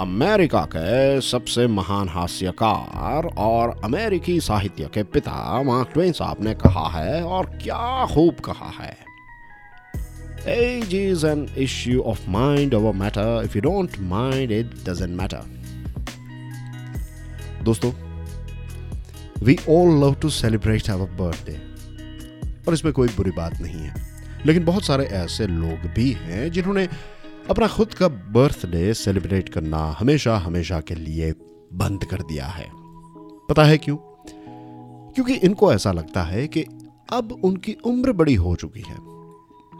America के सबसे महान हास्यकार और अमेरिकी साहित्य के पिता मार्क ट्वेन साहब ने कहा है और क्या खूब कहा है Age is an issue of mind over matter. If you don't mind, it doesn't matter. दोस्तों we all love to celebrate our birthday और इसमें कोई बुरी बात नहीं है लेकिन बहुत सारे ऐसे लोग भी हैं जिन्होंने अपना खुद का बर्थडे सेलिब्रेट करना हमेशा हमेशा के लिए बंद कर दिया है। पता है क्यों? क्योंकि इनको ऐसा लगता है कि अब उनकी उम्र बड़ी हो चुकी है।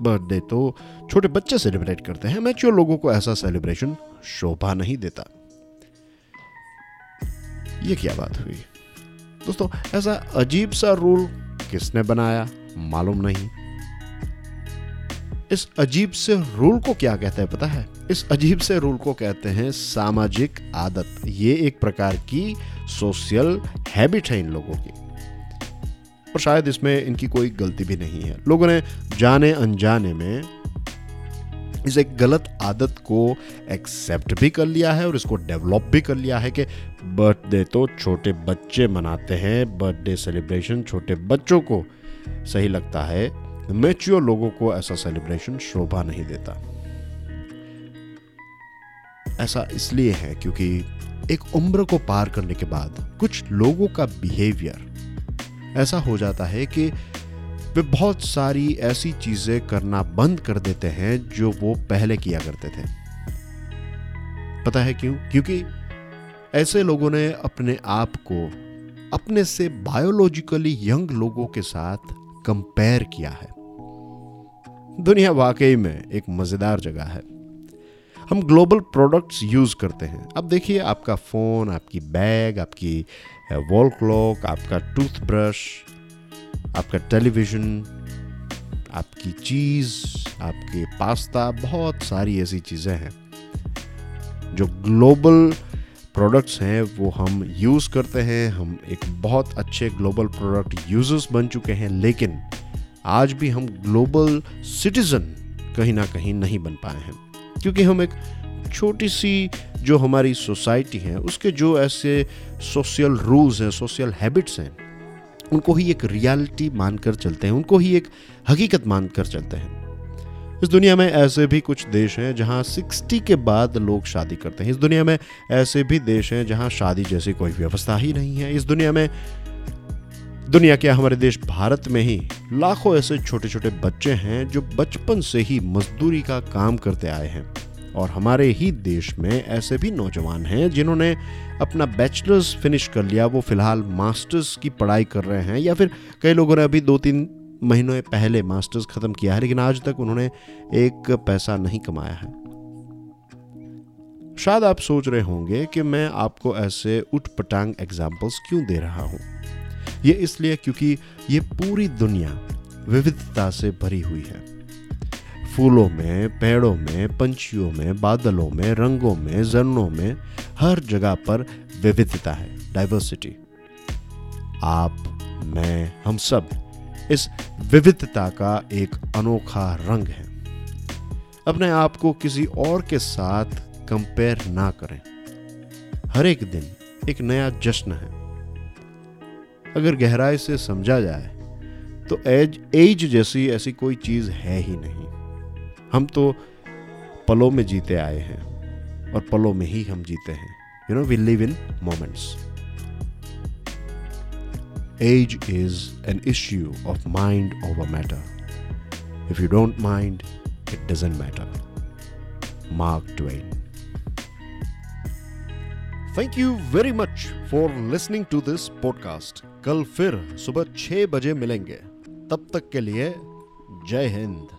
बर्थडे तो छोटे बच्चे सेलिब्रेट करते हैं मैच्योर लोगों को ऐसा सेलिब्रेशन शोभा नहीं देता। ये क्या बात हुई? दोस्तों, ऐसा अजीब सा रूल किसने बनाया? मालूम नहीं। इस अजीब से रूल को क्या कहते हैं पता है? इस अजीब से रूल को कहते हैं सामाजिक आदत। ये एक प्रकार की सोशल हैबिट है इन लोगों की। और शायद इसमें इनकी कोई गलती भी नहीं है। लोगों ने जाने अनजाने में इस एक गलत आदत को एक्सेप्ट भी कर लिया है और इसको डेवलप भी कर लिया है कि बर्थडे तो छोटे बच्चे मनाते हैं। बर्थडे सेलिब्रेशन छोटे बच्चों को सही लगता है। मेच्योर लोगों को ऐसा सेलिब्रेशन शोभा नहीं देता। ऐसा इसलिए है क्योंकि एक उम्र को पार करने के बाद कुछ लोगों का बिहेवियर ऐसा हो जाता है कि वे बहुत सारी ऐसी चीज़ें करना बंद कर देते हैं जो वो पहले किया करते थे। पता है क्यों? क्योंकि ऐसे लोगों ने अपने आप को अपने से बायोलॉजिकली यंग लोगों के साथ कंपेयर किया है। दुनिया वाकई में एक मज़ेदार जगह है। हम ग्लोबल प्रोडक्ट्स यूज़ करते हैं। अब देखिए आपका फ़ोन, आपकी बैग, आपकी वॉल क्लॉक, आपका टूथब्रश, आपका टेलीविज़न, आपकी चीज़, आपके पास्ता, बहुत सारी ऐसी चीज़ें हैं। जो ग्लोबल प्रोडक्ट्स हैं, वो हम यूज़ करते हैं। हम एक बहुत अच्छे ग्लोबल प्रोडक्ट यूज़र्स बन चुके हैं, लेकिन आज भी हम ग्लोबल सिटीज़न कहीं ना कहीं नहीं बन पाए हैं। क्योंकि हम एक छोटी सी जो हमारी सोसाइटी है, उसके जो ऐसे सोशल रूल्स हैं सोशल हैबिट्स हैं, उनको ही एक रियलिटी मानकर चलते हैं, उनको ही एक हकीकत मानकर चलते हैं। इस दुनिया में ऐसे भी कुछ देश हैं जहाँ 60 के बाद लोग शादी करते हैं। इस दुनिया में ऐसे भी देश हैं जहाँ शादी जैसी कोई व्यवस्था ही नहीं है। इस दुनिया में दुनिया के हमारे देश भारत में ही लाखों ऐसे छोटे छोटे बच्चे हैं जो बचपन से ही मजदूरी का काम करते आए हैं। और हमारे ही देश में ऐसे भी नौजवान हैं जिन्होंने अपना बैचलर्स फिनिश कर लिया, वो फ़िलहाल मास्टर्स की पढ़ाई कर रहे हैं या फिर कई लोगों ने अभी दो तीन महीनों पहले मास्टर्स खत्म किया है, लेकिन आज तक उन्होंने एक पैसा नहीं कमाया है। शायद आप सोच रहे होंगे कि मैं आपको ऐसे उठ पटांग एग्जाम्पल्स क्यों दे रहा हूँ? ये इसलिए क्योंकि ये पूरी दुनिया विविधता से भरी हुई है। फूलों में, पेड़ों में, पंछियों में, बादलों में, रंगों में झरनों में हर जगह पर विविधता है डाइवर्सिटी आप, मैं, हम सब इस विविधता का एक अनोखा रंग है। अपने आप को किसी और के साथ कंपेयर ना करें। हर एक दिन एक नया जश्न है। अगर गहराई से समझा जाए तो एज एज जैसी ऐसी कोई चीज़ है ही नहीं। हम तो पलों में जीते आए हैं, और पलों में ही हम जीते हैं। You know we live in moments age is an issue of mind over matter if you don't mind it doesn't matter Mark Twain thank you very much for listening to this podcast कल फिर सुबह छह बजे मिलेंगे। तब तक के लिए जय हिंद।